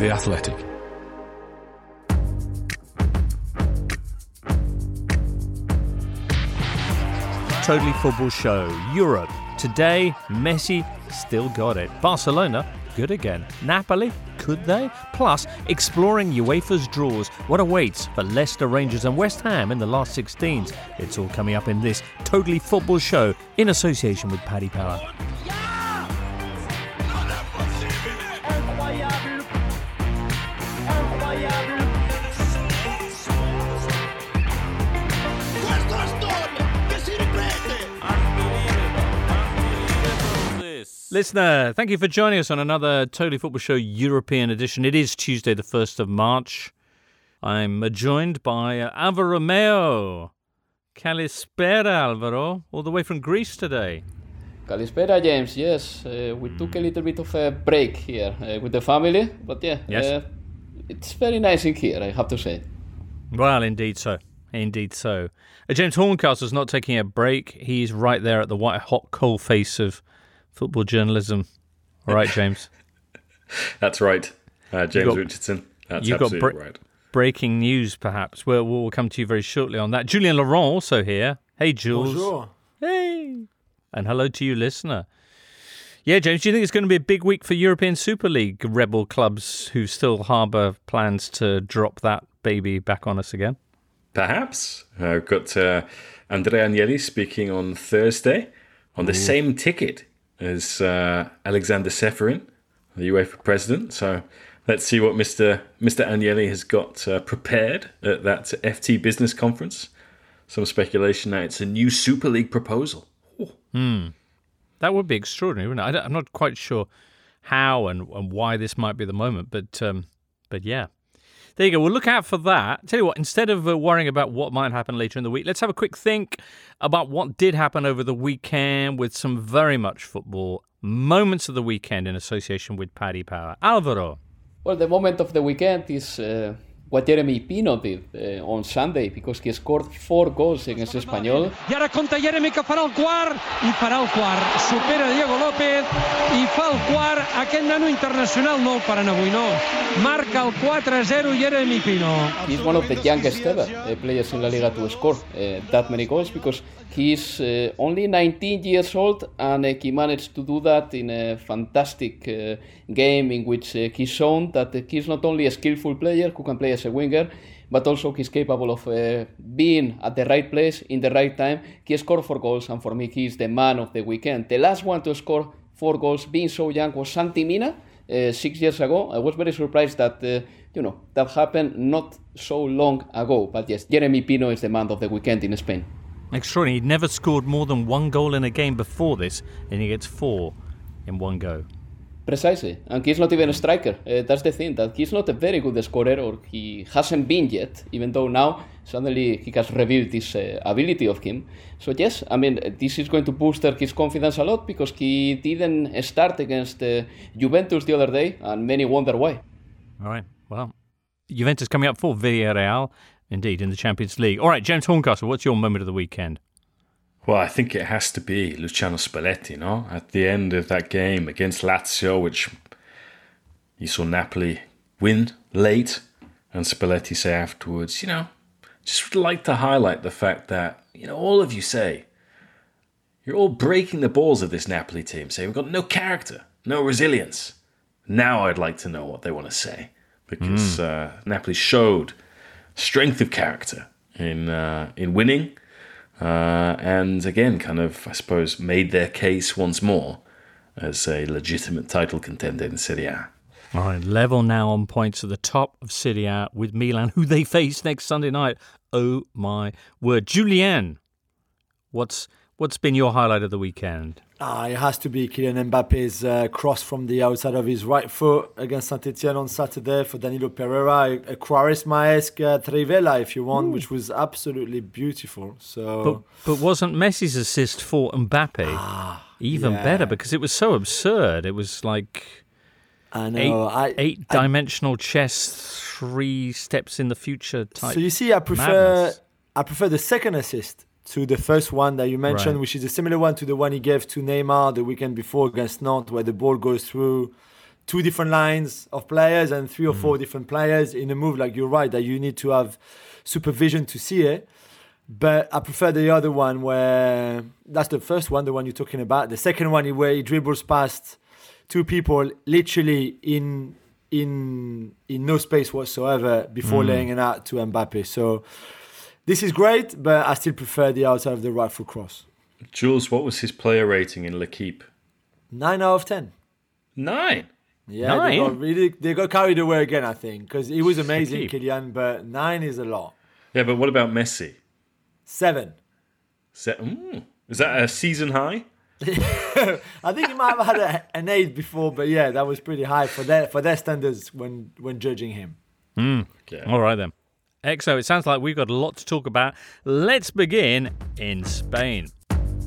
The Athletic. Totally Football Show, Europe. Today, Messi still got it. Barcelona, good again. Napoli, could they? Plus, exploring UEFA's draws, what awaits for Leicester, Rangers, and West Ham in the last 16s. It's all coming up in this Totally Football Show in association with Paddy Power. Listener, thank you for joining us on another Totally Football Show European edition. It is Tuesday, the 1st of March. I'm joined by Alvaro Romeo. Kalispera, Alvaro, all the way from Greece today. Kalispera, James. Yes, uh, we took a little bit of a break here uh, with the family, but yeah, Yes. uh, it's very nice in here, I have to say. Well, indeed so. Indeed so. Uh, James Horncastle's not taking a break. He's right there at the white hot coal face of football journalism. All right, James. That's right, uh, James got- Richardson. That's you've got absolutely br- right. Breaking news, perhaps. We'll, we'll come to you very shortly on that. Julien Laurens also here. Hey, Jules. Bonjour. Hey. And hello to you, listener. Yeah, James, do you think it's going to be a big week for European Super League rebel clubs who still harbour plans to drop that baby back on us again? Perhaps uh, we've got uh, Andrea Agnelli speaking on Thursday on the same ticket as uh, Alexander Seferin, the UEFA president. So let's see what Mr. Mr. Agnelli has got uh, prepared at that FT business conference. Some speculation that it's a new Super League proposal. Hmm. That would be extraordinary, wouldn't it? I I'm not quite sure how and, and why this might be the moment, but um, but yeah. There you go. We'll look out for that. Tell you what, instead of uh, worrying about what might happen later in the week, let's have a quick think about what did happen over the weekend with some very much football moments of the weekend in association with Paddy Power. Alvaro. Well, the moment of the weekend is uh, what Yeremy Pino did uh, on Sunday because he scored four goals against Espanyol. I ara compta Yeremy que farà el quart i farà el quart. Supera Diego López i fa el quart. Aquest nano internacional no el paren avui, no. Marca el 4-0 Yeremy Pino. He's one of the youngest ever uh, players in La Liga to score uh, that many goals because he's uh, only 19 years old and uh, he managed to do that in a fantastic game in which he's shown that he's not only a skillful player who can play as a winger but also he's capable of uh, being at the right place in the right time. He scored four goals and for me he's the man of the weekend. The last one to score four goals being so young was Santi Mina uh, six years ago. I was very surprised that uh, you know that happened not so long ago. But yes, Yeremy Pino is the man of the weekend in Spain. Extraordinary. He'd never scored more than one goal in a game before this, and he gets four in one go. Precisely, and he's not even a striker. Uh, that's the thing that he's not a very good scorer, or he hasn't been yet. Even though now suddenly he has revealed this uh, ability of him. So yes, I mean this is going to boost his confidence a lot because he didn't start against uh, Juventus the other day, and many wonder why. All right. Well, Juventus coming up for Villarreal, indeed, in the Champions League. All right, James Horncastle, what's your moment of the weekend? Well, I think it has to be Luciano Spalletti, no? At the end of that game against Lazio, which you saw Napoli win late, and Spalletti say afterwards, you know, just would like to highlight the fact that, you know, all of you say, you're all breaking the balls of this Napoli team, saying we've got no character, no resilience. Now I'd like to know what they want to say, because uh, Napoli showed strength of character in uh, in winning uh, and again, kind of, I suppose, made their case once more as a legitimate title contender in Serie A. All right, level now on points at the top of Serie A with Milan, who they face next Sunday night. Oh my word, Julien, what's what's been your highlight of the weekend? Ah, it has to be Kylian Mbappe's uh, cross from the outside of his right foot against Saint Etienne on Saturday for Danilo Pereira, a, a Quaresma-esque uh, if you want, which was absolutely beautiful. So, But but wasn't Messi's assist for Mbappe even yeah. better because it was so absurd? It was like I eight know. I, eight dimensional chess, three steps in the future type. So you see, I prefer madness. I prefer the second assist to the first one that you mentioned, Right. which is a similar one to the one he gave to Neymar the weekend before against Nantes, where the ball goes through two different lines of players and three or four mm. different players in a move. Like you're right that you need to have supervision to see it. But I prefer the other one where that's the first one, the one you're talking about. The second one where he dribbles past two people literally in in in no space whatsoever before mm. laying it out to Mbappe. So this is great, but I still prefer the outside of the right foot cross. Jules, what was his player rating in L'Equipe? Nine out of ten. Nine. Yeah, Nine? they got really they got carried away again. I think because he was amazing, Shakib. Kylian, but nine is a lot. Yeah, but what about Messi? Seven. Seven. mm, is that a season high? I think he might have had a, an eight before, but yeah, that was pretty high for their for their standards when when judging him. Yeah. All right then. EXO, it sounds like we've got a lot to talk about. Let's begin in Spain.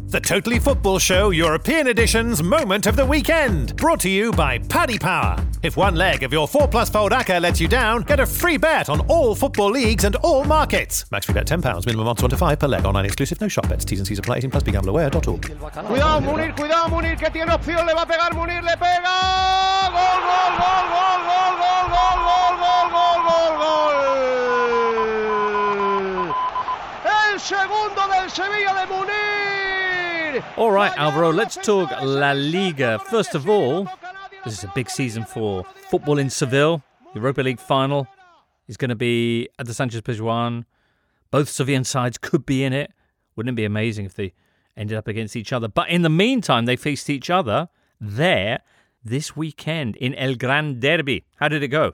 The Totally Football Show European Edition's Moment of the Weekend. Brought to you by Paddy Power. If one leg of your 4 Plus Fold ACCA lets you down, get a free bet on all football leagues and all markets. Max free bet £10, minimum odds 1 to 5 per leg. Online exclusive, no shop bets. T's and C's apply. 18 plus begambleaware.org. Cuidado Munir, cuidado Munir, que tiene opción, le va a pegar Munir, le pega. Gol, gol, gol, gol, gol, gol, gol, gol, gol, gol, gol, gol. El segundo del Sevilla de Munir. All right, Alvaro, let's talk La Liga. First of all, this is a big season for football in Seville. Europa League final is going to be at the Sanchez Pizjuan. Both Sevillan sides could be in it. Wouldn't it be amazing if they ended up against each other? But in the meantime, they faced each other there this weekend in El Gran Derby. How did it go?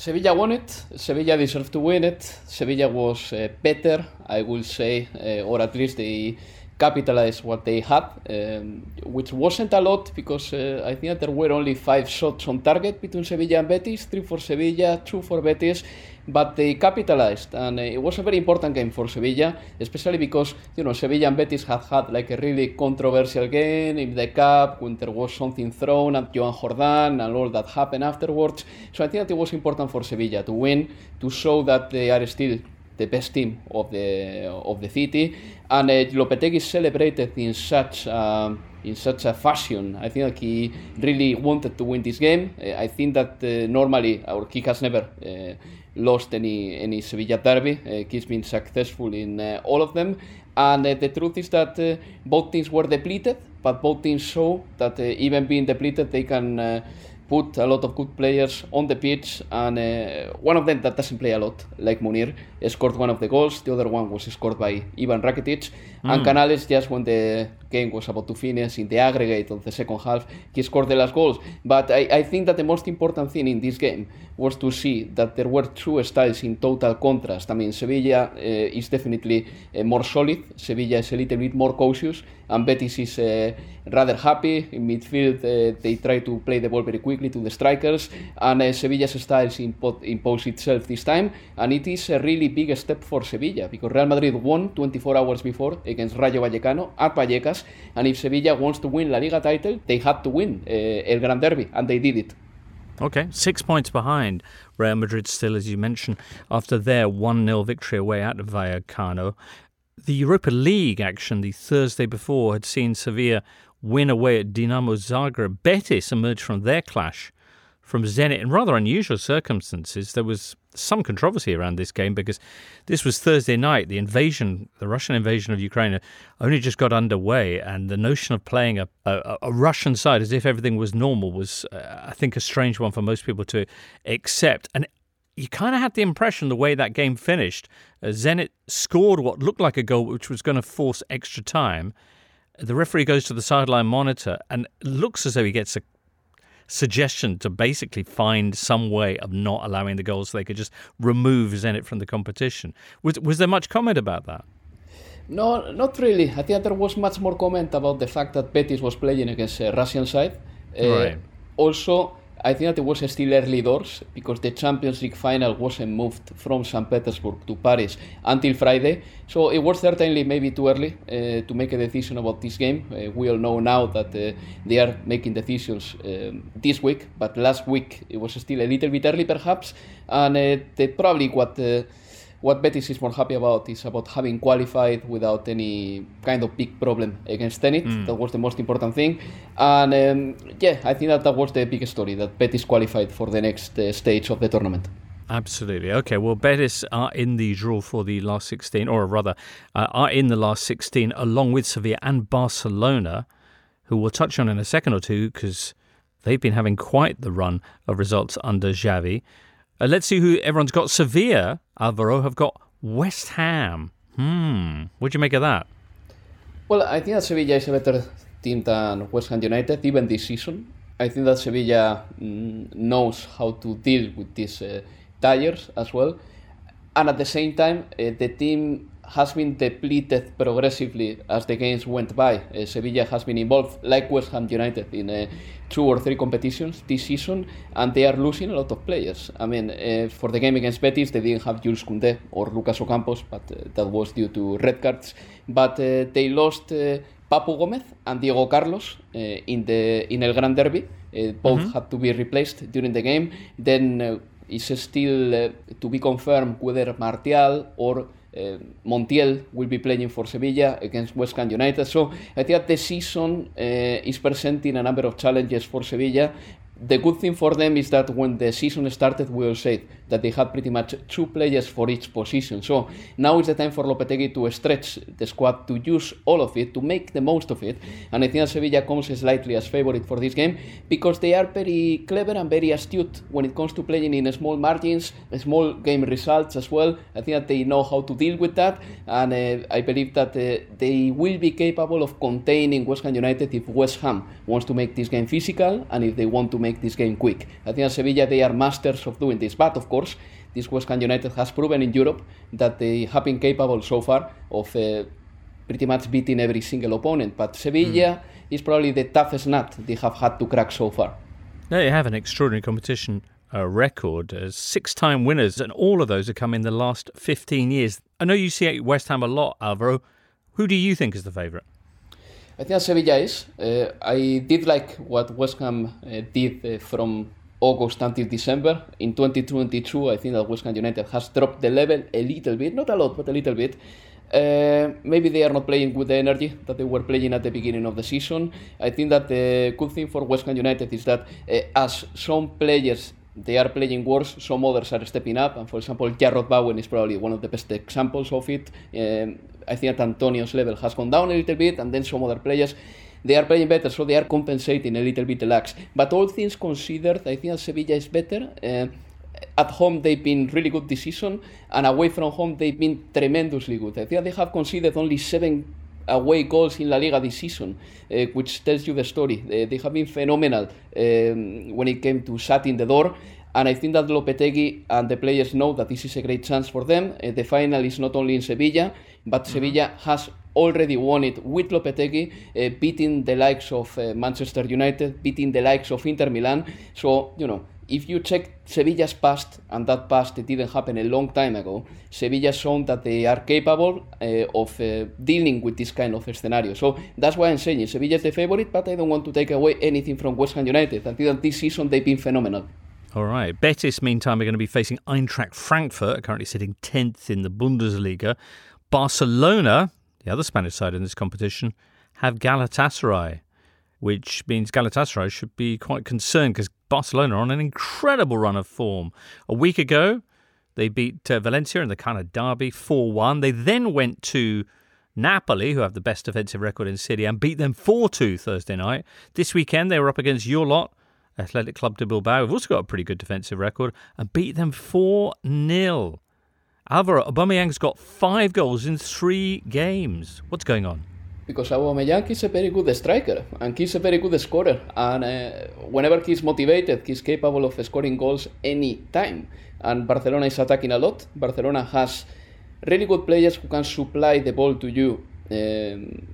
Sevilla won it. Sevilla deserved to win it. Sevilla was uh, better, I will say, uh, or at least they capitalized what they had, um, which wasn't a lot because uh, I think that there were only five shots on target between Sevilla and Betis, three for Sevilla, two for Betis, but they capitalized, and uh, it was a very important game for Sevilla, especially because you know Sevilla and Betis had had like a really controversial game in the cup when there was something thrown at Joan Jordan and all that happened afterwards. So I think that it was important for Sevilla to win to show that they are still the best team of the of the city, and uh, Lopetegui celebrated in such in such a fashion. I think he really wanted to win this game. Uh, I think that uh, normally our he has never uh, lost any any Sevilla derby. Uh, he's been successful in uh, all of them, and uh, the truth is that uh, both teams were depleted, but both teams show that even being depleted, they can. Put a lot of good players on the pitch, and uh, one of them that doesn't play a lot, like Munir, scored one of the goals. The other one was scored by Ivan Rakitic. And Canales, just when the game was about to finish in the aggregate of the second half, he scored the last goals. But I, I think that the most important thing in this game was to see that there were two styles in total contrast. I mean, Sevilla uh, is definitely uh, more solid, Sevilla is a little bit more cautious, and Betis is uh, rather happy. In midfield, uh, they try to play the ball very quickly to the strikers, and uh, Sevilla's styles impo- impose itself this time, and it is a really big step for Sevilla because Real Madrid won 24 hours before against Rayo Vallecano at Vallecas, and if Sevilla wants to win La Liga title, they had to win uh, El Gran Derby, and they did it. Okay, six points behind Real Madrid still, as you mentioned, after their 1 0 victory away at Vallecano. The Europa League action the Thursday before had seen Sevilla win away at Dinamo Zagreb. Betis emerged from their clash from Zenit in rather unusual circumstances. There was some controversy around this game because this was Thursday night. The invasion, the Russian invasion of Ukraine, only just got underway, and the notion of playing a, a, a Russian side as if everything was normal was, uh, I think, a strange one for most people to accept. And you kind of had the impression the way that game finished, uh, Zenit scored what looked like a goal, which was going to force extra time. The referee goes to the sideline monitor and looks as though he gets a suggestion to basically find some way of not allowing the goals so they could just remove Zenit from the competition. Was, was there much comment about that? No, not really. I think there was much more comment about the fact that Betis was playing against a Russian side. Uh, Right. Also, I think that it was still early doors because the Champions League final wasn't moved from St. Petersburg to Paris until Friday. So it was certainly maybe too early uh, to make a decision about this game. Uh, we all know now that uh, they are making decisions um, this week, but last week it was still a little bit early perhaps. And uh, probably what. What Betis is more happy about is about having qualified without any kind of big problem against Zenit. That was the most important thing. And um, yeah, I think that that was the big story that Betis qualified for the next uh, stage of the tournament. Absolutely. Okay. Well, Betis are in the draw for the last 16, or rather, uh, are in the last 16 along with Sevilla and Barcelona, who we'll touch on in a second or two because they've been having quite the run of results under Xavi. Uh, let's see who everyone's got. Sevilla, Alvaro, have got West Ham. Hmm. What do you make of that? Well, I think that Sevilla is a better team than West Ham United, even this season. I think that Sevilla mm, knows how to deal with these uh, tires as well. And at the same time, uh, the team has been depleted progressively as the games went by. Uh, Sevilla has been involved, like West Ham United, in uh, two or three competitions this season, and they are losing a lot of players. I mean, uh, for the game against Betis, they didn't have Jules Koundé or Lucas Ocampos, but uh, that was due to red cards. But uh, they lost uh, Papu Gomez and Diego Carlos uh, in the in El Gran Derby. Uh, both had to be replaced during the game. Then it's still to be confirmed whether Martial or uh, Montiel will be playing for Sevilla against West Ham United. So I think the season uh, is presenting a number of challenges for Sevilla. The good thing for them is that when the season started, we all said that they had pretty much two players for each position. So now is the time for Lopetegui to stretch the squad, to use all of it, to make the most of it. And I think Sevilla comes slightly as favorite for this game because they are very clever and very astute when it comes to playing in small margins, small game results as well. I think that they know how to deal with that, and uh, I believe that uh, they will be capable of containing West Ham United if West Ham wants to make this game physical and if they want to make this game quick. I think Sevilla they are masters of doing this, but of course this West Ham United has proven in Europe that they have been capable so far of uh, pretty much beating every single opponent. But Sevilla is probably the toughest nut they have had to crack so far. They have an extraordinary competition uh, record as six time winners, and all of those have come in the last 15 years. I know you see West Ham a lot, Alvaro. Who do you think is the favourite? I think Sevilla is. Uh, I did like what West Ham uh, did uh, from August until December. In 2022, I think that West Ham United has dropped the level a little bit, not a lot, but a little bit. Uh, maybe they are not playing with the energy that they were playing at the beginning of the season. I think that the good thing for West Ham United is that uh, as some players they are playing worse, some others are stepping up. And for example, Jarrod Bowen is probably one of the best examples of it. Um, I think that Antonio's level has gone down a little bit, and then some other players they are playing better, so they are compensating a little bit the lacks. But all things considered, I think Sevilla is better. Uh, at home, they've been really good this season, and away from home, they've been tremendously good. I think they have conceded only seven away goals in La Liga this season, uh, which tells you the story. Uh, they have been phenomenal um, when it came to shutting the door. And I think that Lopetegui and the players know that this is a great chance for them. Uh, the final is not only in Sevilla, but Sevilla has already won it with Lopetegui, uh, beating the likes of uh, Manchester United, beating the likes of Inter Milan. So, you know, if you check Sevilla's past, and that past it didn't happen a long time ago, Sevilla shown that they are capable uh, of uh, dealing with this kind of scenario. So that's why I'm saying Sevilla is the favorite, but I don't want to take away anything from West Ham United. i Until this season, they've been phenomenal. All right. Betis, meantime, are going to be facing Eintracht Frankfurt, currently sitting 10th in the Bundesliga. Barcelona, the other Spanish side in this competition, have Galatasaray, which means Galatasaray should be quite concerned because Barcelona are on an incredible run of form. A week ago, they beat uh, Valencia in the kind of derby 4 1. They then went to Napoli, who have the best defensive record in City, and beat them 4 2 Thursday night. This weekend, they were up against your lot, Athletic Club de Bilbao, who've also got a pretty good defensive record, and beat them 4 0. Alvaro Aubameyang's got five goals in three games. What's going on? because Aubameyang is a very good striker and he's a very good scorer and uh, whenever he's motivated he's capable of scoring goals any time and Barcelona is attacking a lot Barcelona has really good players who can supply the ball to you um,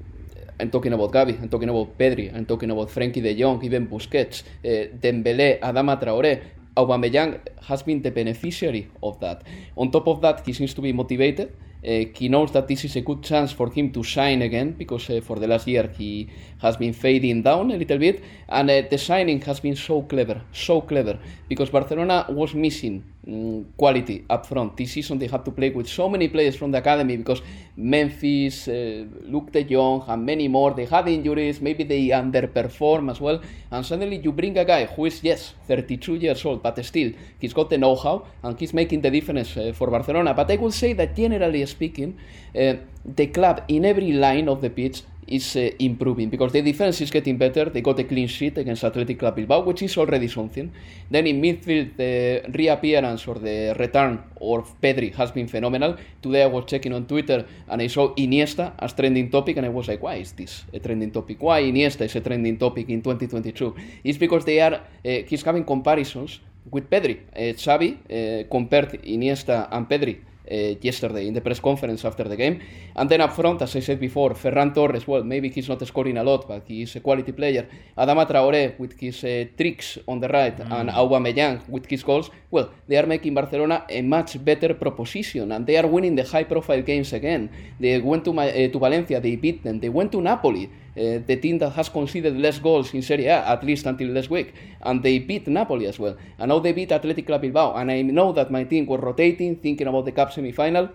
I'm talking about Gavi, I'm talking about Pedri, I'm talking about Frenkie de Jong, even Busquets, uh, Dembélé, Adama Traoré. Aubameyang has been the beneficiary of that. On top of that, he seems to be motivated. Uh, he knows that this is a good chance for him to shine again because uh, for the last year he has been fading down a little bit, and uh, the signing has been so clever, so clever because Barcelona was missing um, quality up front. This season they had to play with so many players from the academy because Memphis, Luuk De Jong, and many more they had injuries. Maybe they underperform as well, and suddenly you bring a guy who is yes 32 years old, but still he's got the know-how and he's making the difference for Barcelona. But I will say that generally speaking, uh, the club in every line of the pitch is uh, improving because the defense is getting better. They got a clean sheet against Athletic Club Bilbao, which is already something. Then in midfield, the reappearance or the return of Pedri has been phenomenal. Today I was checking on Twitter and I saw Iniesta as trending topic, and I was like, why is this a trending topic? Why Iniesta is a trending topic in 2022? It's because they are uh, he's having comparisons with Pedri. Uh, Xavi uh, compared Iniesta and Pedri yesterday in the press conference after the game. And then up front, as I said before, Ferran Torres, well, maybe he's not scoring a lot, but he is a quality player. Adama Traoré with his uh, tricks on the right mm. and Aubameyang with his goals, well, they are making Barcelona a much better proposition and they are winning the high profile games again. They went to, uh, to Valencia, they beat them. They went to Napoli, uh, the team that has conceded less goals in Serie A, at least until last week. And they beat Napoli as well. And now they beat Athletic Club Bilbao. And I know that my team was rotating, thinking about the Cup semi-final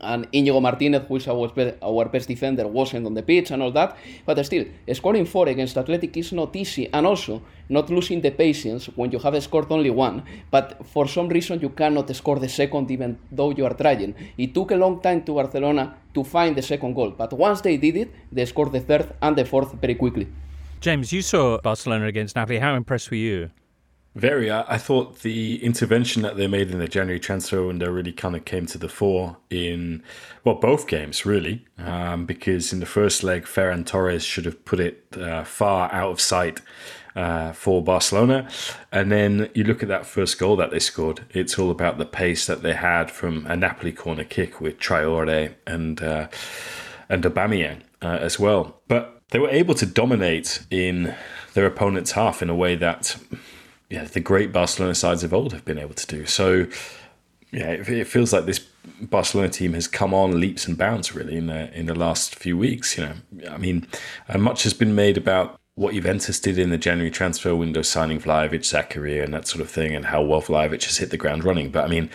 and Inigo Martinez, who is our, our best defender, wasn't on the pitch and all that. But still, scoring four against Athletic is not easy, and also not losing the patience when you have scored only one, but for some reason you cannot score the second even though you are trying. It took a long time to Barcelona to find the second goal, but once they did it, they scored the third and the fourth very quickly. James, you saw Barcelona against Napoli. How impressed were you? Very. I, thought the intervention that they made in the January transfer window really kind of came to the fore in, well, both games, really. Um, because in the first leg, Ferran Torres should have put it uh, far out of sight uh, for Barcelona. And then you look at that first goal that they scored, it's all about the pace that they had from a Napoli corner kick with Traore and, uh, and Aubameyang uh, as well. But they were able to dominate in their opponent's half in a way that yeah, the great Barcelona sides of old have been able to do. So, yeah, it, it, feels like this Barcelona team has come on leaps and bounds really in the in the last few weeks. You know, I mean, uh, much has been made about what Juventus did in the January transfer window, signing Vlahovic, Zakaria, and that sort of thing, and how well Vlahovic has hit the ground running. But I mean,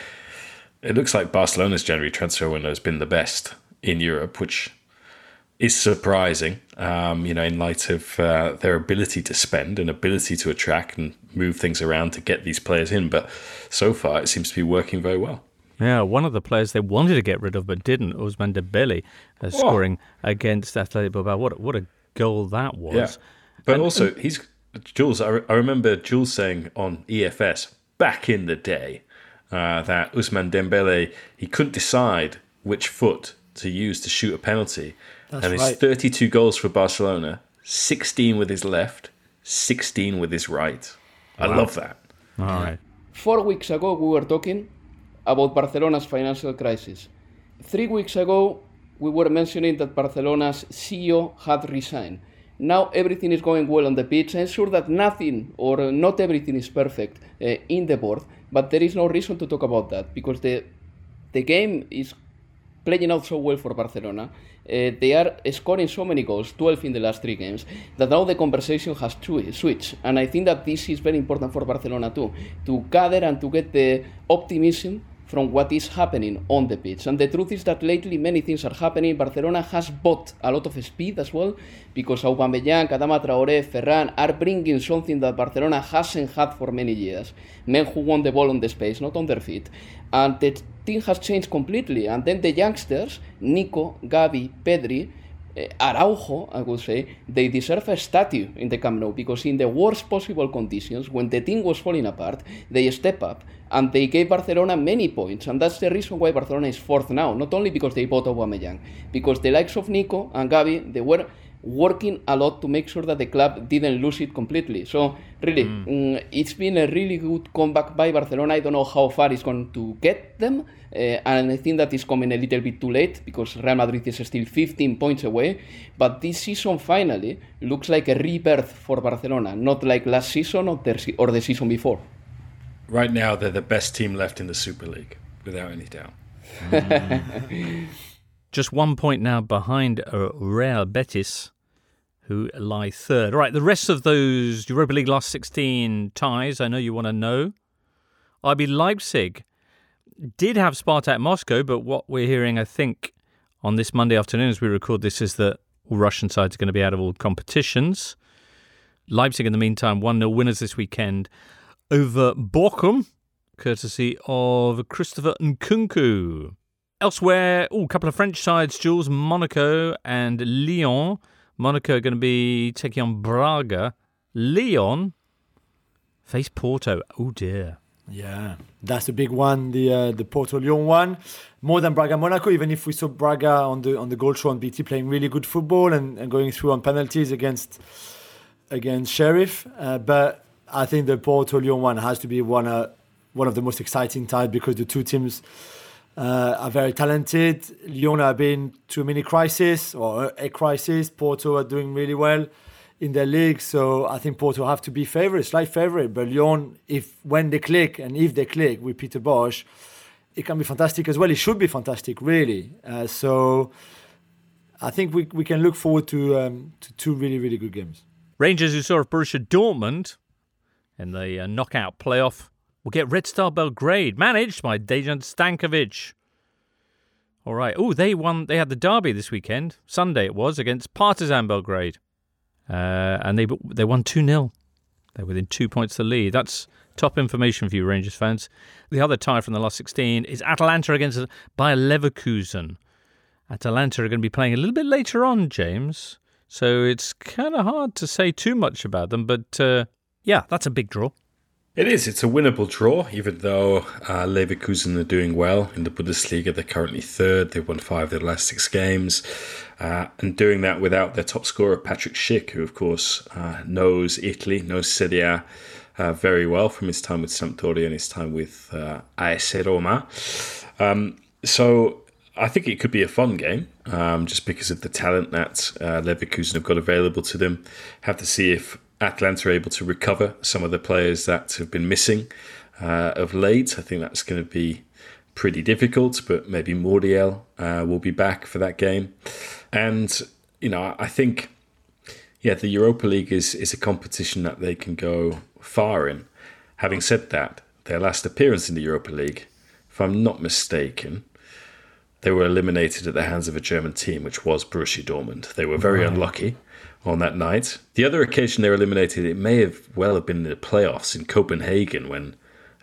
it looks like Barcelona's January transfer window has been the best in Europe, which is surprising, um, you know, in light of uh, their ability to spend and ability to attract and move things around to get these players in. But so far, it seems to be working very well. Yeah, one of the players they wanted to get rid of but didn't, Ousmane Dembele, uh, scoring oh. against Athletic Bilbao. What, what a goal that was. Yeah. But and, also, he's Jules. I, re- I remember Jules saying on EFS back in the day uh, that Ousmane Dembele he couldn't decide which foot to use to shoot a penalty, That's and right. 32 goals for Barcelona, 16 with his left, 16 with his right. I wow. love that. All right. Four weeks ago, we were talking about Barcelona's financial crisis. Three weeks ago, we were mentioning that Barcelona's CEO had resigned. Now everything is going well on the pitch. I'm sure that nothing or not everything is perfect uh, in the board, but there is no reason to talk about that because the the game is playing out so well for Barcelona. Uh, they are scoring so many goals, 12 in the last three games, that now the conversation has switched. And I think that this is very important for Barcelona too, to gather and to get the optimism from what is happening on the pitch. And the truth is that lately many things are happening. Barcelona has bought a lot of speed as well because Aubameyang, Adama Traoré, Ferran are bringing something that Barcelona hasn't had for many years. Men who want the ball on the space, not on their feet. And the team has changed completely. And then the youngsters, Nico, Gavi, Pedri, Eh, Araujo, I would say, they deserve a statue in the Camp Nou because in the worst possible conditions, when the team was falling apart, they step up and they gave Barcelona many points, and that's the reason why Barcelona is fourth now. Not only because they bought Aubameyang, because the likes of Nico and Gavi, they were working a lot to make sure that the club didn't lose it completely. So really, mm. Mm, it's been a really good comeback by Barcelona. I don't know how far it's going to get them, uh, and I think that is coming a little bit too late because Real Madrid is still 15 points away. But this season finally looks like a rebirth for Barcelona, not like last season or the, or the season before. Right now, they're the best team left in the Super League, without any doubt. Mm. just one point now behind uh, Real Betis, who lie third. All right, the rest of those Europa League last 16 ties, I know you want to know. RB Leipzig did have Spartak Moscow, but what we're hearing, I think, on this Monday afternoon as we record this is that all Russian sides are going to be out of all competitions. Leipzig, in the meantime, 1 0 winners this weekend over Bochum, courtesy of Christopher Nkunku. Elsewhere, oh, a couple of French sides, Jules, Monaco and Lyon. Monaco going to be taking on Braga. Lyon face Porto. Oh dear. Yeah, that's a big one. The uh, the Porto Lyon one, more than Braga Monaco. Even if we saw Braga on the on the goal show on BT playing really good football and, and going through on penalties against against Sheriff, uh, but I think the Porto Lyon one has to be one uh, one of the most exciting ties because the two teams uh, are very talented. Lyon have been through many crises or a crisis. Porto are doing really well in their league. So I think Porto have to be favourites, slight favourite. But Lyon, if when they click and if they click with Peter Bosz, it can be fantastic as well. It should be fantastic, really. Uh, so I think we, we can look forward to um, to two really really good games. Rangers, who saw Borussia Dortmund in the uh, knockout playoff, will get Red Star Belgrade, managed by Dejan Stankovic. All right. Oh, they won. They had the derby this weekend. Sunday it was against Partizan Belgrade. Uh, and they they won 2 0. They're within two points of the lead. That's top information for you, Rangers fans. The other tie from the last 16 is Atalanta against Bayer Leverkusen. Atalanta are going to be playing a little bit later on, James. So it's kind of hard to say too much about them. But uh, yeah, that's a big draw. It is. It's a winnable draw, even though uh, Leverkusen are doing well in the Bundesliga. They're currently third. They've won five of their last six games. Uh, and doing that without their top scorer, Patrick Schick, who, of course, uh, knows Italy, knows Serie A uh, very well from his time with Sampdoria and his time with uh, AS Roma. Um, so I think it could be a fun game, um, just because of the talent that uh, Leverkusen have got available to them. Have to see if Atalanta are able to recover some of the players that have been missing uh, of late. I think that's going to be pretty difficult, but maybe Muriel uh, will be back for that game. And, you know, I think, yeah, the Europa League is, is a competition that they can go far in. Having said that, their last appearance in the Europa League, if I'm not mistaken, they were eliminated at the hands of a German team, which was Borussia Dortmund. They were very unlucky on that night. The other occasion they were eliminated, it may have well have been in the playoffs in Copenhagen when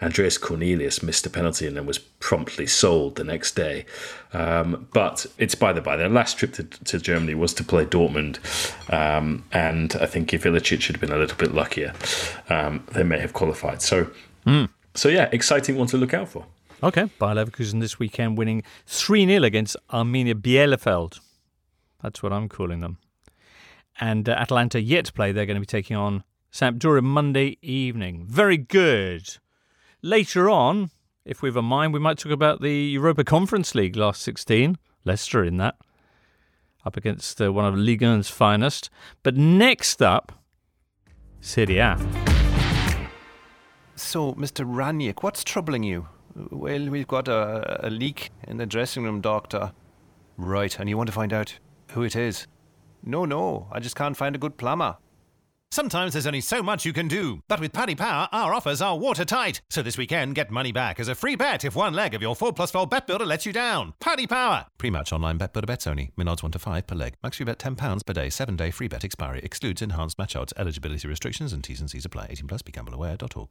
Andreas Cornelius missed a penalty and then was promptly sold the next day. Um, but it's by the by. Their last trip to, to Germany was to play Dortmund, um, and I think if Ilicic had been a little bit luckier, um, they may have qualified. So, mm. so yeah, exciting one to look out for. Okay, Bayer Leverkusen this weekend winning 3 0 against Arminia Bielefeld. That's what I'm calling them. And uh, Atalanta yet play. They're going to be taking on Sampdoria Monday evening. Very good. Later on, if we have a mind, we might talk about the Europa Conference League last 16. Leicester in that. Up against uh, one of Ligue 1's finest. But next up, Serie A. So, Mr. Rangnick, what's troubling you? Well, we've got a, a leak in the dressing room, Doctor. Right, and you want to find out who it is? No, no, I just can't find a good plumber. Sometimes there's only so much you can do, but with Paddy Power, our offers are watertight. So this weekend, get money back as a free bet if one leg of your 4 plus 4 bet builder lets you down. Paddy Power! Pre-match online bet builder bets only. Min odds 1 to 5 per leg. Max free bet £10 per day. 7 day free bet expiry. Excludes enhanced match odds. Eligibility restrictions and T's and C's apply. 18 plus. BeGambleAware.org.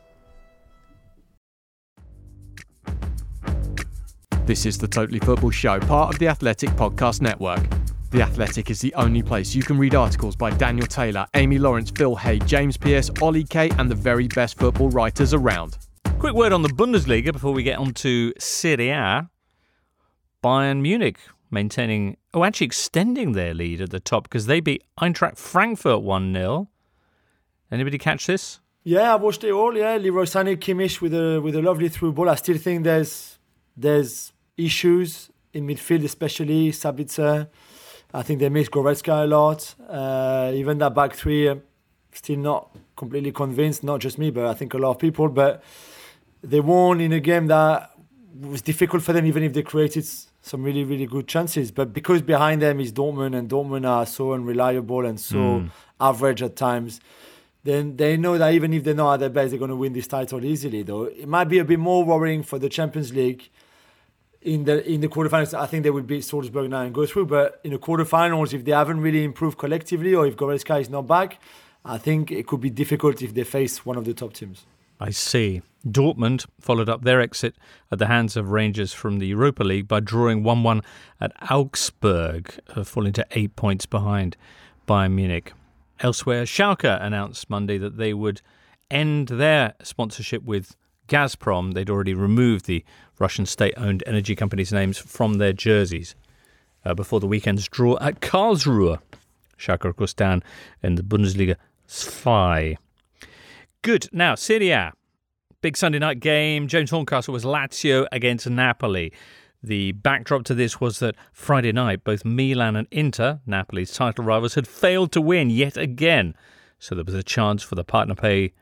This is the Totally Football Show, part of the Athletic Podcast Network. The Athletic is the only place you can read articles by Daniel Taylor, Amy Lawrence, Phil Hay, James Pearce, Ollie Kay, and the very best football writers around. Quick word on the Bundesliga before we get on to Serie A. Bayern Munich maintaining, oh, actually extending their lead at the top because they beat Eintracht Frankfurt 1 0. Anybody catch this? Yeah, I watched it all. Yeah, Leroy Sané, Kimmich with a with a lovely through ball. I still think there's there's issues in midfield, especially Sabitzer. I think they miss Goretzka a lot. Uh, even that back three, I'm still not completely convinced. Not just me, but I think a lot of people. But they won in a game that was difficult for them, even if they created some really really good chances. But because behind them is Dortmund, and Dortmund are so unreliable and so Mm. average at times then they know that even if they're not at their best, they're going to win this title easily. Though it might be a bit more worrying for the Champions League in the in the quarterfinals. I think they will beat Salzburg now and go through. But in the quarterfinals, if they haven't really improved collectively, or if Goretzka is not back, I think it could be difficult if they face one of the top teams. I see. Dortmund followed up their exit at the hands of Rangers from the Europa League by drawing 1 1 at Augsburg, uh, falling to eight points behind Bayern Munich. Elsewhere, Schalke announced Monday that they would end their sponsorship with Gazprom. They'd already removed the Russian state owned energy company's names from their jerseys uh, before the weekend's draw at Karlsruhe. Schalke, Kustan in the Bundesliga 2. Good. Now, Serie A. Big Sunday night game. James Horncastle was Lazio against Napoli. The backdrop to this was that Friday night, both Milan and Inter, Napoli's title rivals, had failed to win yet again. So there was a chance for the Partenopei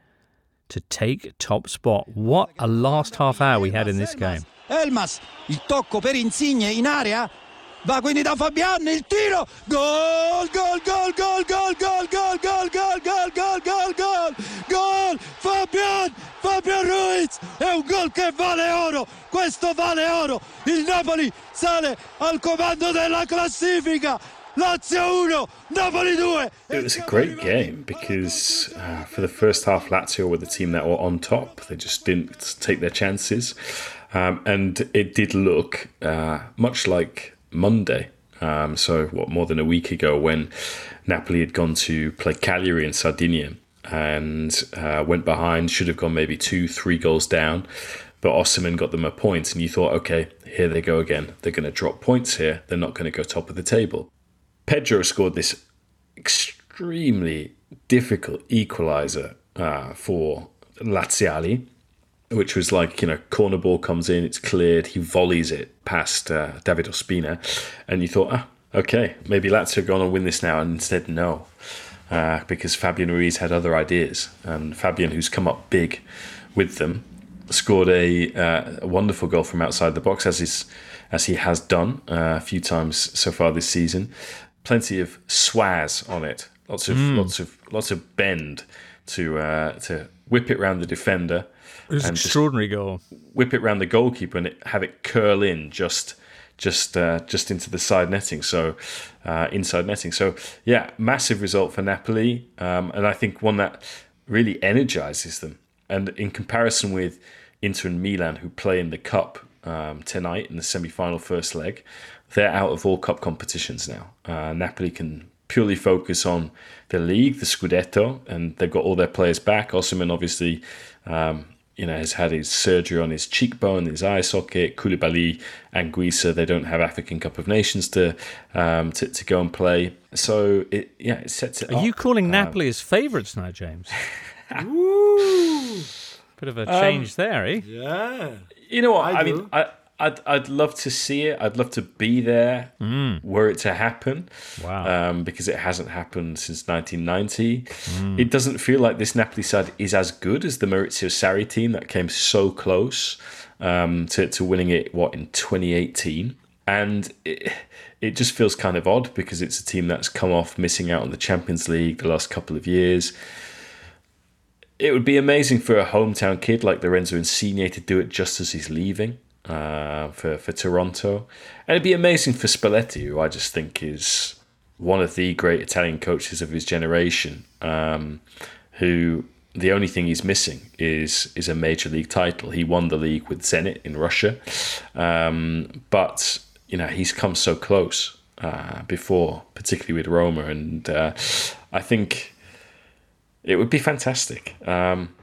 to take top spot. What a last half hour we had in this game. Elmas, il tocco per Insigne in area. Va quindi da Fabian, il tiro. Gol, gol, gol, gol, gol, gol, gol, gol, gol, gol, gol, gol, gol. Gol! Fabian, Fabian Ruiz. È un gol che vale oro. Questo vale oro. Il Napoli sale al comando della classifica. Lazio 1, Napoli 2. It was a great game because uh, for the first half, Lazio were the team that were on top. They just didn't take their chances. Um, and it did look uh, much like Monday. Um, so, what, more than a week ago when Napoli had gone to play Cagliari in Sardinia and uh, went behind, should have gone maybe two, three goals down. But Osimhen got them a point, and you thought, okay, here they go again. They're going to drop points here. They're not going to go top of the table. Pedro scored this extremely difficult equaliser uh, for Laziali, which was like, you know, corner ball comes in, it's cleared, he volleys it past uh, David Ospina, and you thought, ah, okay, maybe Lazio are going to win this now, and instead, no. Uh, because Fabian Ruiz had other ideas, and Fabian, who's come up big with them, scored a, uh, a wonderful goal from outside the box, as is as he has done uh, a few times so far this season. Plenty of swaz on it, lots of Mm. lots of lots of bend to uh, to whip it round the defender. It was an extraordinary goal. Whip it round the goalkeeper and it, have it curl in just just uh, just into the side netting, so uh, inside netting. So yeah, massive result for Napoli, um, and I think one that really energizes them. And in comparison with Inter and Milan, who play in the cup um, tonight in the semi-final first leg, they're out of all cup competitions now. Uh, Napoli can purely focus on the league, the Scudetto, and they've got all their players back. Osimhen obviously. Um, you know, has had his surgery on his cheekbone, his eye socket. Koulibaly and Guisa, they don't have African Cup of Nations to um, to, to go and play. So it yeah, it sets it Are up. you calling Um, Napoli as favourites now, James? Bit of a Um, change there, eh? Yeah. You know what? I I, mean, I, I'd I'd love to see it. I'd love to be there were it to happen. Wow. Um, because it hasn't happened since 1990. It doesn't feel like this Napoli side is as good as the Maurizio Sarri team that came so close um, to to winning it. What in 2018, and it, it just feels kind of odd because it's a team that's come off missing out on the Champions League the last couple of years. It would be amazing for a hometown kid like Lorenzo Insigne to do it just as he's leaving uh, for for Toronto, and it'd be amazing for Spalletti, who I just think is one of the great Italian coaches of his generation. Um, who the only thing he's missing is is a major league title. He won the league with Zenit in Russia, um, but you know he's come so close uh, before, particularly with Roma, and uh, I think it would be fantastic. Um,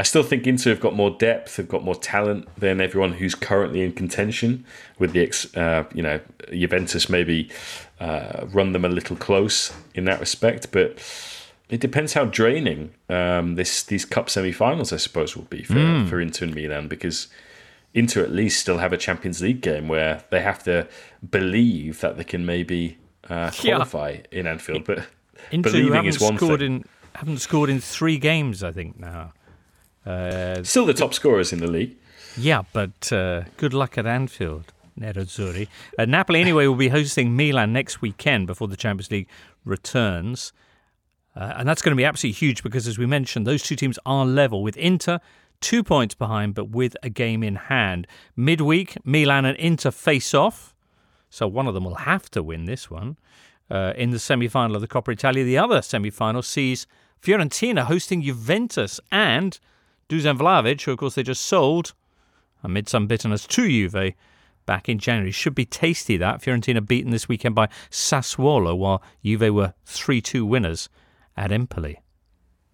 I still think Inter have got more depth, have got more talent than everyone who's currently in contention. With the, ex, uh, you know, Juventus maybe uh, run them a little close in that respect, but it depends how draining um, this these cup semi-finals, I suppose, will be for Mm. for Inter and Milan because Inter at least still have a Champions League game where they have to believe that they can maybe uh, Yeah. qualify in Anfield, but Inter believing haven't is one scored thing. in haven't scored in three games, I think now. Uh, Still the top scorers in the league. Yeah, but uh, good luck at Anfield, Nerazzurri. Uh, Napoli, anyway, will be hosting Milan next weekend before the Champions League returns. Uh, and that's going to be absolutely huge because, as we mentioned, those two teams are level with Inter two points behind, but with a game in hand. Midweek, Milan and Inter face off. So one of them will have to win this one. Uh, in the semi final of the Coppa Italia, the other semi final sees Fiorentina hosting Juventus and Dusan Vlahovic, who, of course, they just sold amid some bitterness to Juve back in January. Should be tasty that. Fiorentina beaten this weekend by Sassuolo, while Juve were 3 2 winners at Empoli.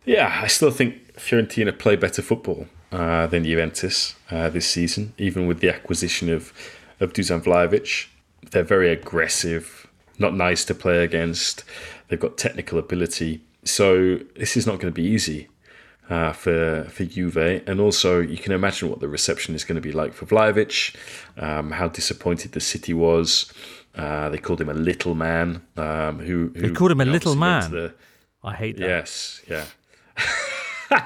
Yeah, I still think Fiorentina play better football uh, than Juventus uh, this season, even with the acquisition of, of Dusan Vlahovic. They're very aggressive, not nice to play against. They've got technical ability. So this is not going to be easy uh, for for Juve. And also, you can imagine what the reception is going to be like for Vlahovic, um, how disappointed the city was. Uh, they called him a little man. Um, who, who They called him a little man. the- I hate that. Yes, yeah.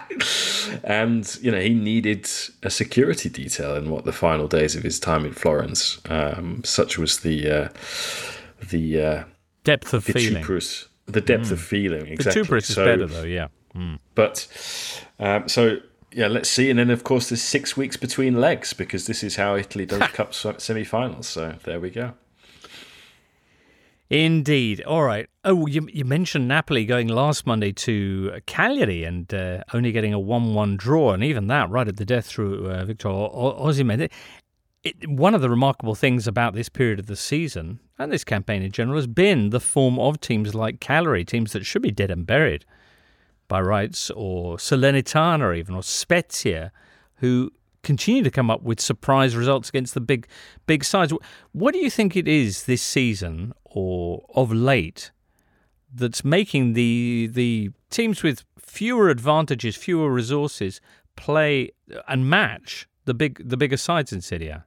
and you know he needed a security detail in what the final days of his time in Florence. Um, such was the uh, the uh, Depth of the feeling. Tuperous- the depth of Mm. feeling. Exactly. The Tuperous is better, though, yeah. Mm. But um, so yeah, let's see. And then of course there's six weeks between legs because this is how Italy does cup semi-finals. So there we go. Indeed. All right. Oh, you, you mentioned Napoli going last Monday to Cagliari and uh, only getting a 1 1 draw, and even that right at the death through uh, Victor Osimhen. One of the remarkable things about this period of the season and this campaign in general has been the form of teams like Cagliari, teams that should be dead and buried by rights, or Salernitana even, or Spezia, who continue to come up with surprise results against the big big sides. What do you think it is this season or of late that's making the the teams with fewer advantages, fewer resources play and match the big the bigger sides in Serie?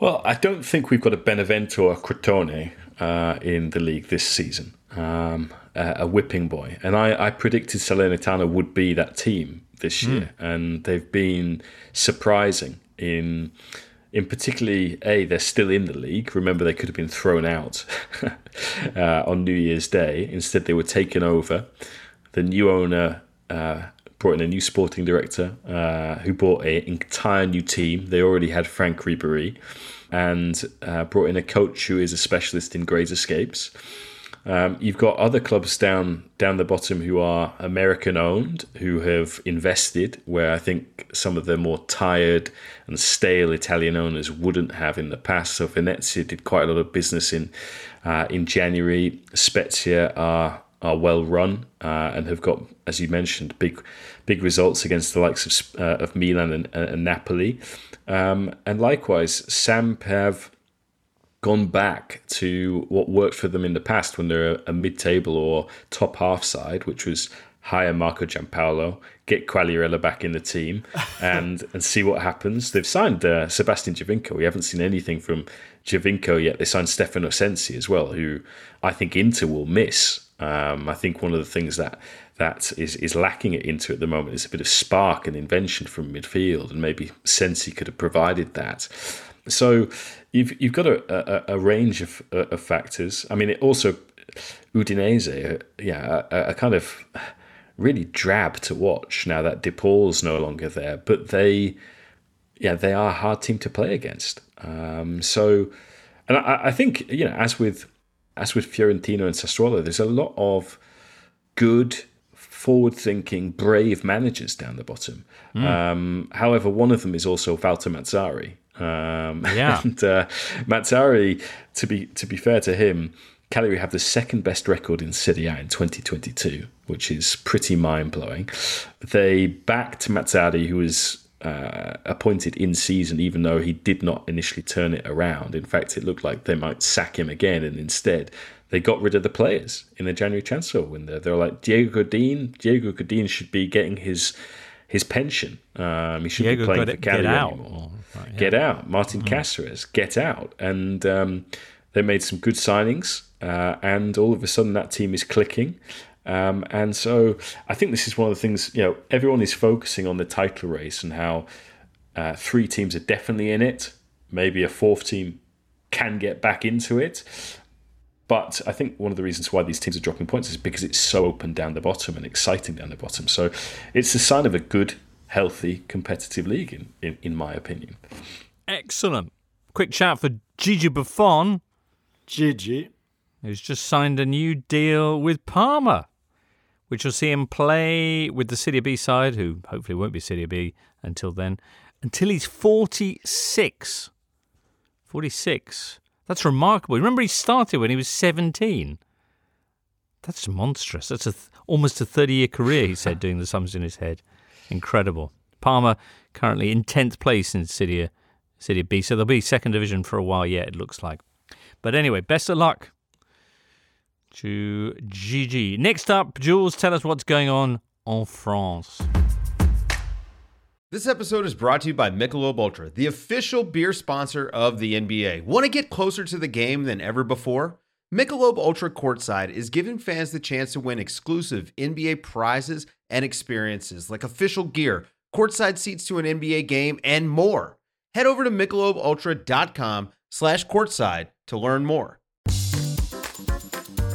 Well, I don't think we've got a Benevento or Crotone uh, in the league this season. Um, a, a whipping boy, and I, I predicted Salernitana would be that team this year, and they've been surprising in. In particularly, a they're still in the league. Remember, they could have been thrown out uh, on New Year's Day. Instead, they were taken over. The new owner uh, brought in a new sporting director uh, who bought an entire new team. They already had Frank Ribery and uh, brought in a coach who is a specialist in grade escapes. Um, you've got other clubs down down the bottom who are American owned, who have invested, where I think some of the more tired and stale Italian owners wouldn't have in the past. So Venezia did quite a lot of business in uh, in January. Spezia are are well run uh, and have got, as you mentioned, big big results against the likes of uh, of Milan and, and Napoli. Um, and likewise, Samp have gone back to what worked for them in the past when they're a, a mid-table or top half side, which was hire Marco Giampaolo, get Quagliarella back in the team, and and see what happens. They've signed uh, Sebastian Giovinco. We haven't seen anything from Javinko yet. They signed Stefano Sensi as well, who I think Inter will miss. Um, I think one of the things that that is is lacking at Inter at the moment is a bit of spark and invention from midfield, and maybe Sensi could have provided that. So you've you've got a, a, a range of, of factors. I mean, it also Udinese, uh, yeah, a, kind of really drab to watch now that De Paul's no longer there, but they, yeah, they are a hard team to play against. Um, so, and I, I think you know, as with as with Fiorentina and Sassuolo, there's a lot of good, forward-thinking, brave managers down the bottom. Mm. Um, however, one of them is also Walter Mazzarri. Um, Yeah. and uh, Mazzarri, to be to be fair to him, Cagliari have the second best record in Serie A in 2022, which is pretty mind blowing. They backed Mazzarri, who was uh, appointed in season, even though he did not initially turn it around. In fact, it looked like they might sack him again, and instead they got rid of the players in the January transfer window. They were like Diego Godin. Diego Godin should be getting his his pension. Um, he should Diego be playing for Cagliari anymore. Right, yeah. Get out, Martin Caceres, get out, and um, they made some good signings, uh, and all of a sudden that team is clicking. Um, and so I think this is one of the things, you know, everyone is focusing on the title race and how uh, three teams are definitely in it. Maybe a fourth team can get back into it. But I think one of the reasons why these teams are dropping points is because it's so open down the bottom and exciting down the bottom. So it's a sign of a good, healthy, competitive league, in, in, in my opinion. Excellent. Quick shout for Gigi Buffon, Gigi. who's just signed a new deal with Parma, which will see him play with the Serie B side, who hopefully won't be Serie B until then, until he's 46. 46. That's remarkable. Remember, he started when he was 17. That's monstrous. That's a th- almost a 30 year career, he said, doing the sums in his head. Incredible. Parma currently in 10th place in Serie, Serie B, so they'll be second division for a while yet, it looks like. But anyway, best of luck to Gigi. Next up, Jules, tell us what's going on en France. This episode is brought to you by Michelob Ultra, the official beer sponsor of the NBA. Want to get closer to the game than ever before? Michelob Ultra Courtside is giving fans the chance to win exclusive NBA prizes and experiences like official gear, courtside seats to an NBA game, and more. Head over to michelobultra.com slash courtside to learn more.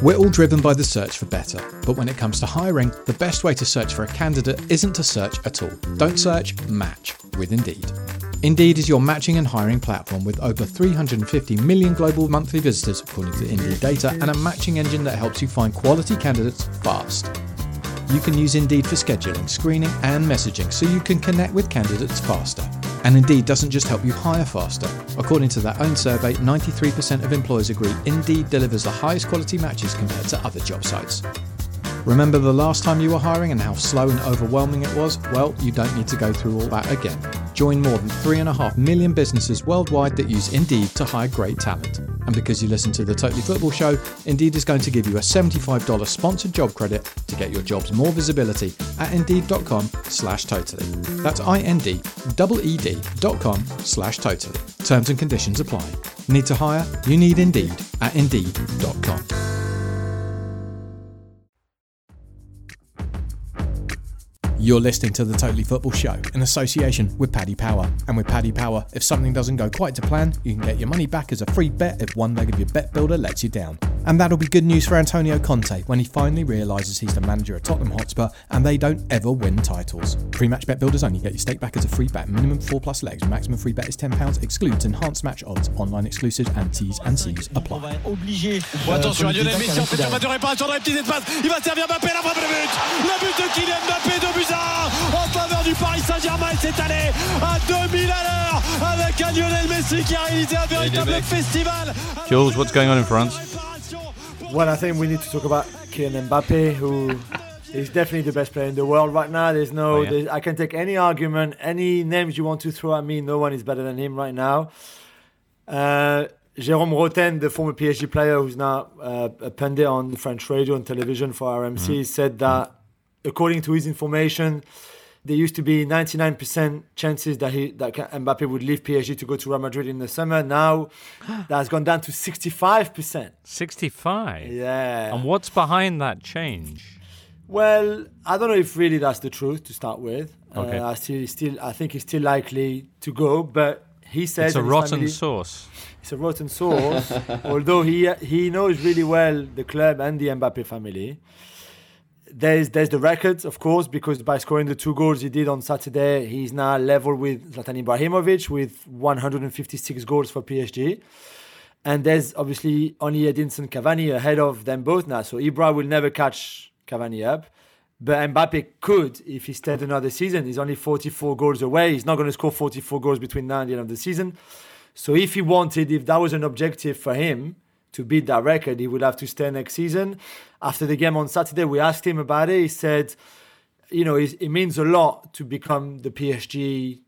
We're all driven by the search for better, but when it comes to hiring, the best way to search for a candidate isn't to search at all. Don't search, match with Indeed. Indeed is your matching and hiring platform with over 350 million global monthly visitors, according to Indeed data, and a matching engine that helps you find quality candidates fast. You can use Indeed for scheduling, screening, and messaging so you can connect with candidates faster. And Indeed doesn't just help you hire faster. According to their own survey, 93% of employers agree Indeed delivers the highest quality matches compared to other job sites. Remember the last time you were hiring and how slow and overwhelming it was? Well, you don't need to go through all that again. Join more than 3.5 million businesses worldwide that use Indeed to hire great talent. And because you listen to the Totally Football Show, Indeed is going to give you a $75 sponsored job credit to get your jobs more visibility at Indeed.com slash totally. That's I-N-D-E-E-D dot com slash totally. Terms and conditions apply. Need to hire? You need Indeed at Indeed.com. You're listening to the Totally Football Show in association with Paddy Power. And with Paddy Power, if something doesn't go quite to plan, you can get your money back as a free bet if one leg of your bet builder lets you down. And that'll be good news for Antonio Conte when he finally realises he's the manager at Tottenham Hotspur and they don't ever win titles. Pre-match bet builders only get your stake back as a free bet. Minimum 4 plus legs. Maximum free bet is £10. Excludes enhanced match odds. Online exclusives and T's and C's apply. obligé. Oh, attention à Lionel Messi en fait sur de réparation dans les petits espaces. Il va servir Mbappé la frappe de but. Le but de Kylian Mbappé de buts à un en faveur du Paris Saint-Germain. Il s'est allé à 2000 à l'heure avec un Lionel Messi qui a réalisé un véritable festival. Jules, what's going on in France? Well, I think we need to talk about Kylian Mbappe, who is definitely the best player in the world right now. There's no, Oh, yeah. there's- I can take any argument, any names you want to throw at me. No one is better than him right now. Uh, Jérôme Rothen, the former PSG player who's now uh, a pundit on French radio and television for RMC, said that according to his information, there used to be 99% chances that he that Mbappe would leave PSG to go to Real Madrid in the summer. Now that has gone down to 65%. 65? Yeah. And what's behind that change? Well, I don't know if really that's the truth to start with. Okay. Uh, I still, still, I think he's still likely to go, but he says It's a rotten family- sauce. It's a rotten sauce. although he he knows really well the club and the Mbappe family. There's there's the records, of course, because by scoring the two goals he did on Saturday, he's now level with Zlatan Ibrahimovic with 156 goals for PSG. And there's obviously only Edinson Cavani ahead of them both now. So Ibra will never catch Cavani up. But Mbappe could if he stayed another season. He's only 44 goals away. He's not going to score 44 goals between now and the end of the season. So if he wanted, if that was an objective for him, to beat that record, he would have to stay next season. After the game on Saturday, we asked him about it. He said, you know, it, it means a lot to become the PSG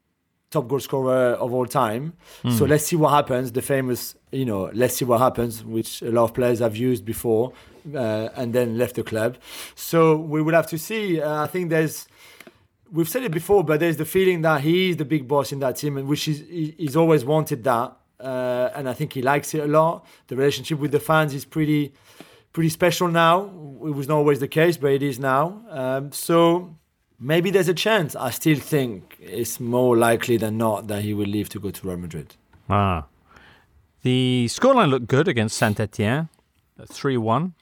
top goal scorer of all time. Mm. So let's see what happens. The famous, you know, let's see what happens, which a lot of players have used before uh, and then left the club. So we will have to see. Uh, I think there's, we've said it before, but there's the feeling that he is the big boss in that team, and which is he's always wanted that. Uh, and I think he likes it a lot. The relationship with the fans is pretty, pretty special now. It was not always the case, but it is now. Um, so maybe there's a chance. I still think it's more likely than not that he will leave to go to Real Madrid. Ah. The scoreline looked good against Saint Etienne, 3 1.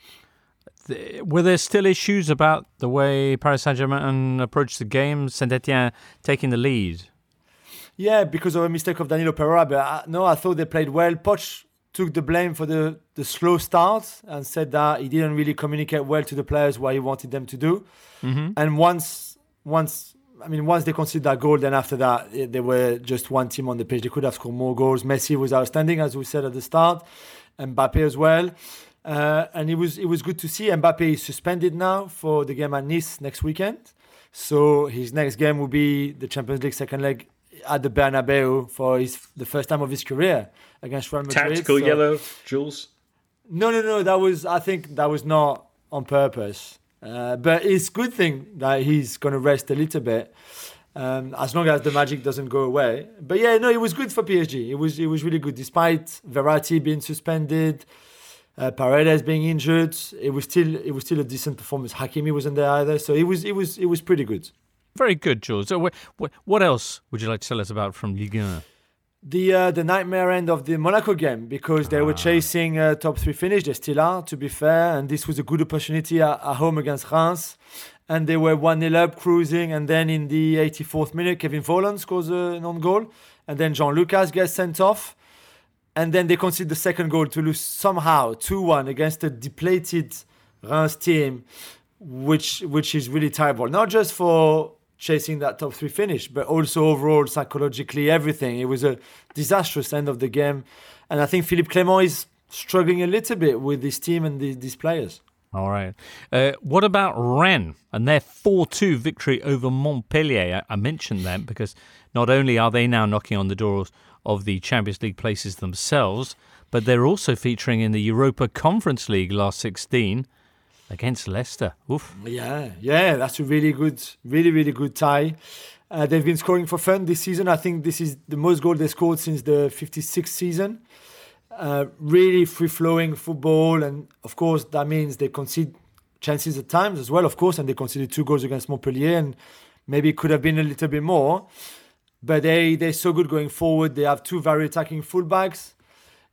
Were there still issues about the way Paris Saint Germain approached the game? Saint Etienne taking the lead. Yeah, because of a mistake of Danilo Pereira. But I, no, I thought they played well. Poch took the blame for the, the slow start and said that he didn't really communicate well to the players what he wanted them to do. Mm-hmm. And once, once, I mean, once they conceded that goal, then after that, it, they were just one team on the pitch. They could have scored more goals. Messi was outstanding, as we said at the start, and Mbappe as well. Uh, and it was it was good to see. Mbappe is suspended now for the game at Nice next weekend. So his next game will be the Champions League second leg at the Bernabeu for his the first time of his career against Real Madrid. Tactical So- yellow, Jules. no, no, no. That was I think that was not on purpose. Uh, but it's good thing that he's going to rest a little bit, um, as long as the magic doesn't go away. But yeah, no, it was good for PSG. It was it was really good, despite Verratti being suspended, uh, Paredes being injured. It was still it was still a decent performance. Hakimi wasn't there either, so it was it was it was pretty good. Very good, Jules. So, wh- wh- what else would you like to tell us about from Ligue 1? the uh, the nightmare end of the Monaco game because they were chasing uh, top three finish. They still are, to be fair, and this was a good opportunity at, at home against Reims. And they were 1 0 up, cruising. And then in the 84th minute, Kevin Volland scores an on goal. And then Jean Lucas gets sent off. And then they concede the second goal to lose somehow 2 1 against a depleted Reims team, which which is really terrible. Not just for chasing that top three finish, but also overall psychologically everything. It was a disastrous end of the game, and I think Philippe Clement is struggling a little bit with this team and the, these players. All right. Uh, what about Rennes and their 4 2 victory over Montpellier? I, I mentioned them because not only are they now knocking on the doors of the Champions League places themselves, but they're also featuring in the Europa Conference League last 16 against Leicester. Oof. Yeah, yeah, that's a really good, really, really good tie. Uh, they've been scoring for fun this season. I think this is the most goal they scored since the 56th season. Uh, really free flowing football, and of course, that means they concede chances at times as well, of course, and they conceded two goals against Montpellier, and maybe it could have been a little bit more. But they, they're so good going forward. They have two very attacking fullbacks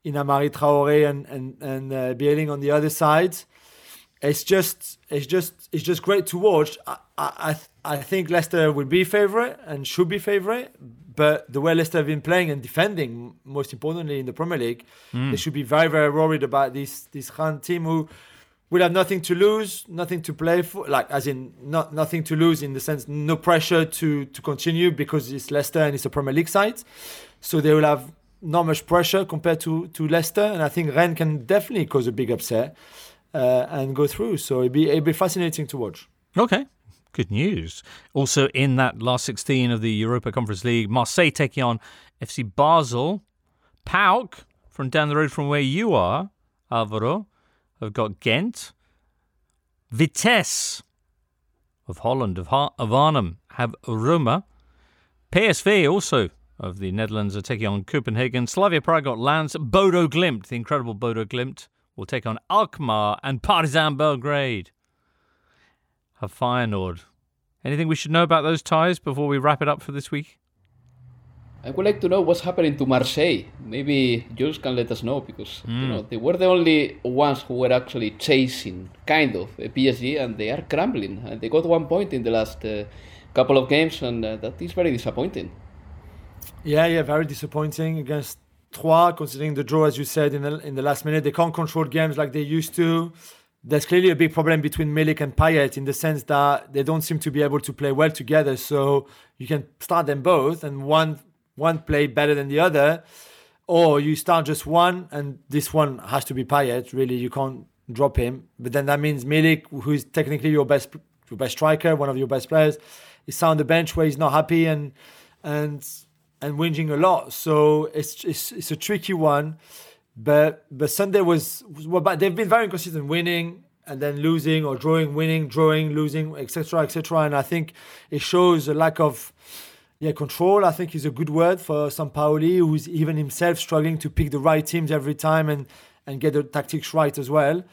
in Hamari Traore and, and, and uh, Meling on the other side it's just it's just it's just great to watch. I I, I think Leicester will be favourite and should be favourite, but the way Leicester have been playing and defending, most importantly in the Premier League, Mm. they should be very very worried about this this Rennes team who will have nothing to lose, nothing to play for, like as in not nothing to lose in the sense no pressure to to continue because it's Leicester and it's a Premier League side, so they will have not much pressure compared to to Leicester, and I think Rennes can definitely cause a big upset uh, and go through. So it'd be it'd be fascinating to watch. Okay. Good news. Also, in that last 16 of the Europa Conference League, Marseille taking on FC Basel. PAOK, from down the road from where you are, Alvaro, have got Ghent. Vitesse of Holland, of, of Arnhem, have Roma. PSV, also of the Netherlands, are taking on Copenhagen. Slavia Prague got Lens. Bodo Glimt, the incredible Bodo Glimt, will take on Alkmaar and Partizan Belgrade have Feyenoord. Anything we should know about those ties before we wrap it up for this week? I would like to know what's happening to Marseille. Maybe Jules can let us know because you Mm. know they were the only ones who were actually chasing kind of a PSG, and they are crumbling. And they got one point in the last uh, couple of games, and uh, that is very disappointing. Yeah, yeah, very disappointing against Troyes, considering the draw, as you said in the in the last minute. They can't control games like they used to. There's clearly a big problem between Milik and Payet in the sense that they don't seem to be able to play well together. So you can start them both, and one one play better than the other. or you start just one, and this one has to be Payet. Really, you can't drop him. But then that means Milik, who is technically your best your best striker, one of your best players, is on the bench where he's not happy and and and whinging a lot. So it's it's, it's a tricky one. But but Sunday was, well, but they've been very inconsistent, winning and then losing or drawing, winning, drawing, losing, etc., etc. And I think it shows a lack of yeah control. I think is a good word for Sampaoli, who's even himself struggling to pick the right teams every time and and get the tactics right as well.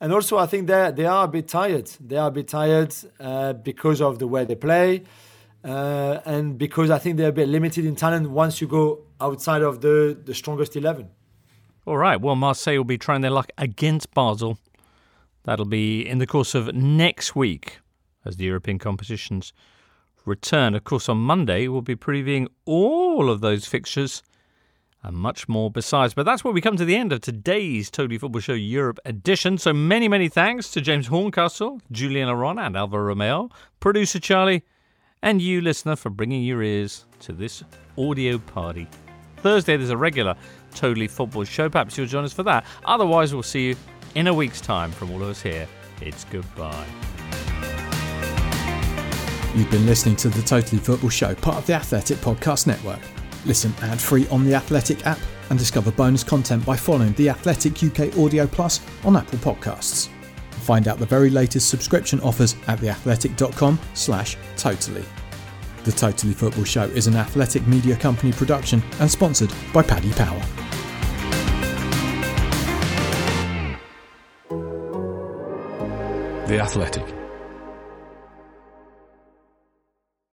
And also, I think they they are a bit tired. They are a bit tired uh, because of the way they play, uh, and because I think they're a bit limited in talent once you go outside of the the strongest eleven. All right. Well, Marseille will be trying their luck against Basel. That'll be in the course of next week as the European competitions return. Of course, on Monday, we'll be previewing all of those fixtures and much more besides. But that's where we come to the end of today's Totally Football Show Europe edition. So many, many thanks to James Horncastle, Julien Laurens, and Alvaro Romeo, producer Charlie, and you, listener, for bringing your ears to this audio party. Thursday, there's a regular Totally Football show. Perhaps you'll join us for that. Otherwise, we'll see you in a week's time from all of us here. It's goodbye. You've been listening to the Totally Football Show, part of the Athletic Podcast Network. Listen ad free on the Athletic app and discover bonus content by following the Athletic UK Audio Plus on Apple Podcasts. Find out the very latest subscription offers at theathletic.com/slash totally. The Totally Football Show is an athletic media company production and sponsored by Paddy Power. The Athletic.